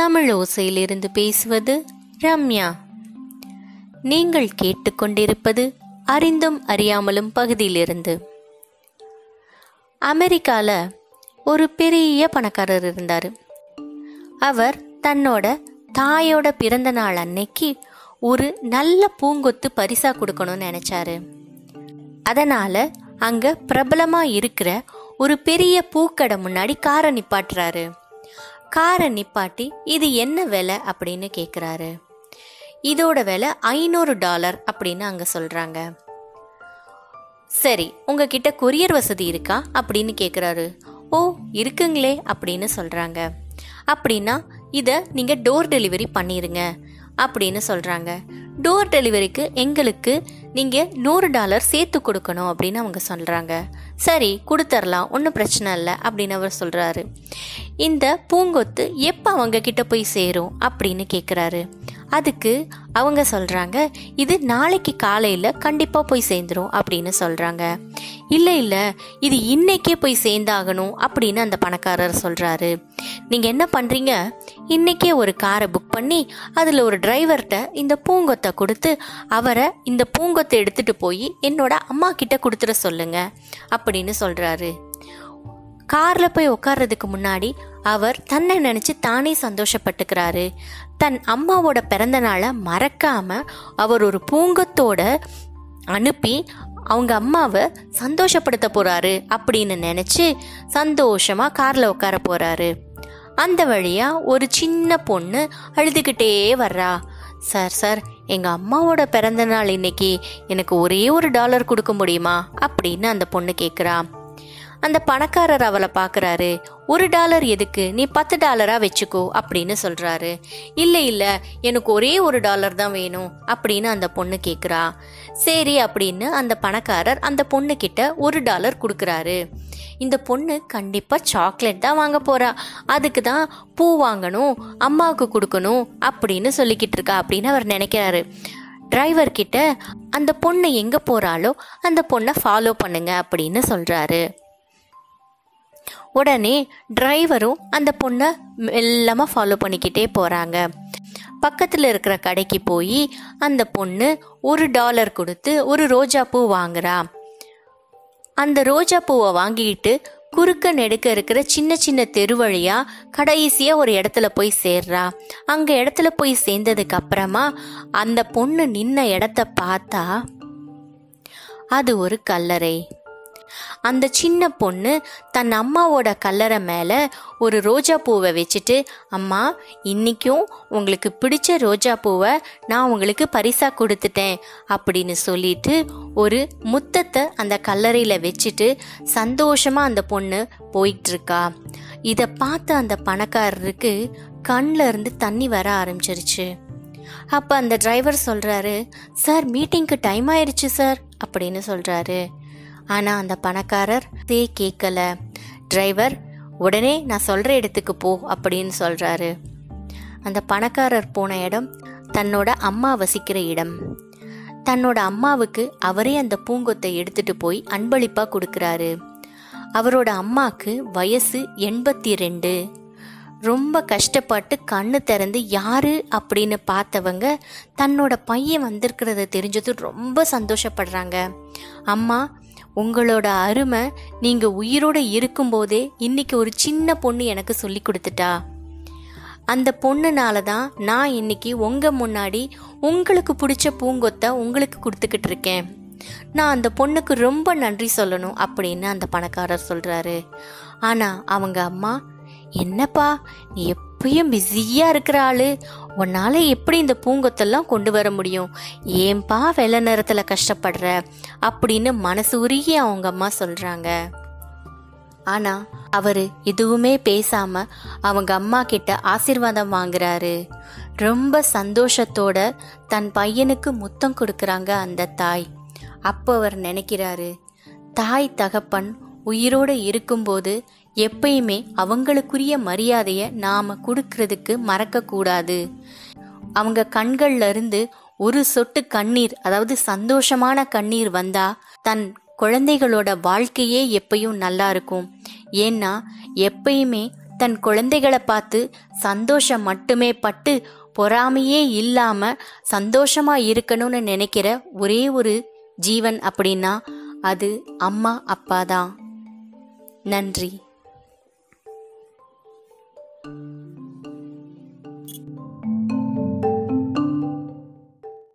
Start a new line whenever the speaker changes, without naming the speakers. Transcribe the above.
தமிழ் ஓசையிலிருந்து பேசுவது ரம்யா. நீங்கள் கேட்டுக்கொண்டிருப்பது அறிந்தும் அறியாமலும் பகுதியிலிருந்து. அமெரிக்கால ஒரு பெரிய பணக்காரர் இருந்தார். அவர் தன்னோட தாயோட பிறந்த நாள் அன்னைக்கு ஒரு நல்ல பூங்கொத்து பரிசா கொடுக்கணும்னு நினைச்சாரு. அதனால அங்க பிரபலமா இருக்கிற ஒரு பெரிய பூக்கடை முன்னாடி காரை நிப்பாட்டுறாரு. காரை நிப்பாட்டி இது என்ன விலை அப்படின்னு கேட்குறாரு இதோட விலை ஐநூறு டாலர் அப்படின்னு அங்கே சொல்கிறாங்க சரி உங்ககிட்ட கொரியர் வசதி இருக்கா அப்படின்னு கேட்குறாரு ஓ இருக்குங்களே அப்படின்னு சொல்கிறாங்க அப்படின்னா இதை நீங்கள் டோர் டெலிவரி பண்ணிடுங்க அப்படின்னு சொல்கிறாங்க டோர் டெலிவரிக்கு எங்களுக்கு நீங்கள் நூறு டாலர் சேர்த்து கொடுக்கணும் அப்படின்னு அவங்க சொல்கிறாங்க சரி கொடுத்துர்லாம் ஒன்றும் பிரச்சனை இல்லை அப்படின்னு அவர் சொல்கிறாரு இந்த பூங்கொத்து எப்போ அவங்க கிட்ட போய் சேரும் அப்படின்னு கேட்குறாரு அதுக்கு அவங்க சொல்கிறாங்க இது நாளைக்கு காலையில் கண்டிப்பாக போய் சேர்ந்துடும் அப்படின்னு சொல்கிறாங்க இல்லை இல்லை இது இன்னைக்கே போய் சேர்ந்தாகணும் அப்படின்னு அந்த பணக்காரர் சொல்கிறாரு நீங்கள் என்ன பண்ணுறீங்க இன்னைக்கே ஒரு காரை புக் பண்ணி அதில் ஒரு டிரைவர்கிட்ட இந்த பூங்கொத்தை கொடுத்து அவரை இந்த பூங்கொத்தை எடுத்துகிட்டு போய் என்னோட அம்மா கிட்ட கொடுத்துட சொல்லுங்க அப்படின்னு சொல்கிறாரு காரில் போய் உட்கார்றதுக்கு முன்னாடி அவர் தன்னை நினைச்சு தானே சந்தோஷப்பட்டுக்கிறாரு. தன் அம்மாவோட பிறந்த நாளை மறக்காம அவர் ஒரு பூங்கத்தோட அனுப்பி அவங்க அம்மாவை சந்தோஷப்படுத்த போறாரு அப்படின்னு நினைச்சு சந்தோஷமா கார்ல உட்கார போறாரு. அந்த வழியா ஒரு சின்ன பொண்ணு அழுதுகிட்டே வர்றா. சார் சார் எங்க அம்மாவோட பிறந்த நாள் இன்னைக்கு எனக்கு ஒரே ஒரு டாலர் கொடுக்க முடியுமா? அப்படின்னு அந்த பொண்ணு கேட்குறா அந்த பணக்காரர் அவளை பார்க்குறாரு. ஒரு டாலர் எதுக்கு? நீ பத்து டாலரா வச்சுக்கோ அப்படின்னு சொல்றாரு. இல்ல இல்ல. எனக்கு ஒரே ஒரு டாலர் தான் வேணும் அப்படின்னு அந்த பொண்ணு கேக்குறா. சரி அப்படின்னு அந்த பணக்காரர் அந்த பொண்ணு கிட்ட ஒரு டாலர் கொடுக்குறாரு. இந்த பொண்ணு கண்டிப்பா சாக்லேட் தான் வாங்க போறா. அதுக்கு தான் பூ வாங்கணும் அம்மாவுக்கு கொடுக்கணும் அப்படின்னு சொல்லிக்கிட்டு இருக்கா அப்படின்னு அவர் நினைக்கிறாரு. டிரைவர் கிட்ட அந்த பொண்ணு எங்க போறாளோ அந்த பொண்ணை ஃபாலோ பண்ணுங்க அப்படின்னு சொல்றாரு. உடனே டிரைவரும் அந்த பொண்ணை மெல்லமாக ஃபாலோ பண்ணிக்கிட்டே போகிறாங்க பக்கத்தில் இருக்கிற கடைக்கு போய் அந்த பொண்ணு ஒரு டாலர் கொடுத்து ஒரு ரோஜா பூ வாங்குறா. அந்த ரோஜா பூவை வாங்கிட்டு குறுக்க நெடுக்க இருக்கிற சின்ன சின்ன தெரு வழியா கடைசியா ஒரு இடத்துல போய் சேர்றா. அங்க இடத்துல போய் சேர்ந்ததுக்கு அப்புறமா அந்த பொண்ணு நின்ன இடத்த பார்த்தா அது ஒரு கல்லறை. அந்த சின்ன பொண்ணு தன் அம்மாவோட கல்லறை மேலே ஒரு ரோஜா பூவை வச்சுட்டு அம்மா இன்னைக்கும் உங்களுக்கு பிடிச்ச ரோஜா பூவை நான் உங்களுக்கு பரிசாக கொடுத்துட்டேன் அப்படின்னு சொல்லிட்டு ஒரு முத்தத்தை அந்த கல்லறையில் வச்சுட்டு சந்தோஷமாக அந்த பொண்ணு போயிட்டுருக்கா இதை பார்த்த அந்த பணக்காரருக்கு கண்ணில் இருந்து தண்ணி வர ஆரம்பிச்சிருச்சு. அப்போ அந்த டிரைவர் சொல்கிறாரு சார் மீட்டிங்க்கு டைம் ஆயிடுச்சு சார் அப்படின்னு சொல்கிறாரு ஆனால் அந்த பணக்காரர் தே கேட்கல டிரைவர் உடனே நான் சொல்கிற இடத்துக்கு போ அப்படின்னு சொல்கிறாரு அந்த பணக்காரர் போன இடம் தன்னோட அம்மா வசிக்கிற இடம். தன்னோட அம்மாவுக்கு அவரே அந்த பூங்கொத்தை எடுத்துட்டு போய் அன்பளிப்பாக கொடுக்குறாரு. அவரோட அம்மாக்கு வயசு எண்பத்தி ரெண்டு ரொம்ப கஷ்டப்பட்டு கண்ணு திறந்து யாரு? அப்படின்னு பார்த்தவங்க தன்னோட பையன் வந்திருக்கிறத தெரிஞ்சது ரொம்ப சந்தோஷப்படுறாங்க. அம்மா உங்களோட அருமை நீங்க உயிரோட இருக்கும்போதே இன்னைக்கு ஒரு சின்ன பொண்ணு எனக்கு சொல்லி கொடுத்துட்டா. அந்த பொண்ணுனால தான் நான் இன்னைக்கு உங்க முன்னாடி உங்களுக்கு பிடிச்ச பூங்கொத்தை உங்களுக்கு கொடுத்துக்கிட்டு இருக்கேன். நான் அந்த பொண்ணுக்கு ரொம்ப நன்றி சொல்லணும் அப்படின்னு அந்த பணக்காரர் சொல்றாரு. ஆனா அவங்க அம்மா என்னப்பா நீ எப்பயும் பிஸியா இருக்கிற ஆளு. உன்னால எப்படி இந்த பூங்கொத்தெல்லாம் கொண்டு வர முடியும்? ஏன்பா வெள்ள நேரத்துல கஷ்டப்படுற? அப்படின்னு மனசு உருகி அவங்க அம்மா சொல்றாங்க. ஆனா அவரு எதுவுமே பேசாம அவங்க அம்மா கிட்ட ஆசீர்வாதம் வாங்குறாரு. ரொம்ப சந்தோஷத்தோட தன் பையனுக்கு முத்தம் கொடுக்கறாங்க அந்த தாய். அப்போ அவர் நினைக்கிறாரு தாய் தகப்பன் உயிரோடு இருக்கும்போது எப்பயுமே அவங்களுக்குரிய மரியாதைய நாம கொடுக்கறதுக்கு மறக்க கூடாது அவங்க கண்கள்ல இருந்து ஒரு சொட்டு கண்ணீர் அதாவது சந்தோஷமான கண்ணீர் வந்தா தன் குழந்தைகளோட வாழ்க்கையே எப்பயும் நல்லா இருக்கும். ஏன்னா எப்பயுமே தன் குழந்தைகளை பார்த்து சந்தோஷம் மட்டுமே பட்டு பொறாமையே இல்லாம சந்தோஷமா இருக்கணும்னு நினைக்கிற ஒரே ஒரு ஜீவன் அப்படின்னா அது அம்மா அப்பா தான். நன்றி.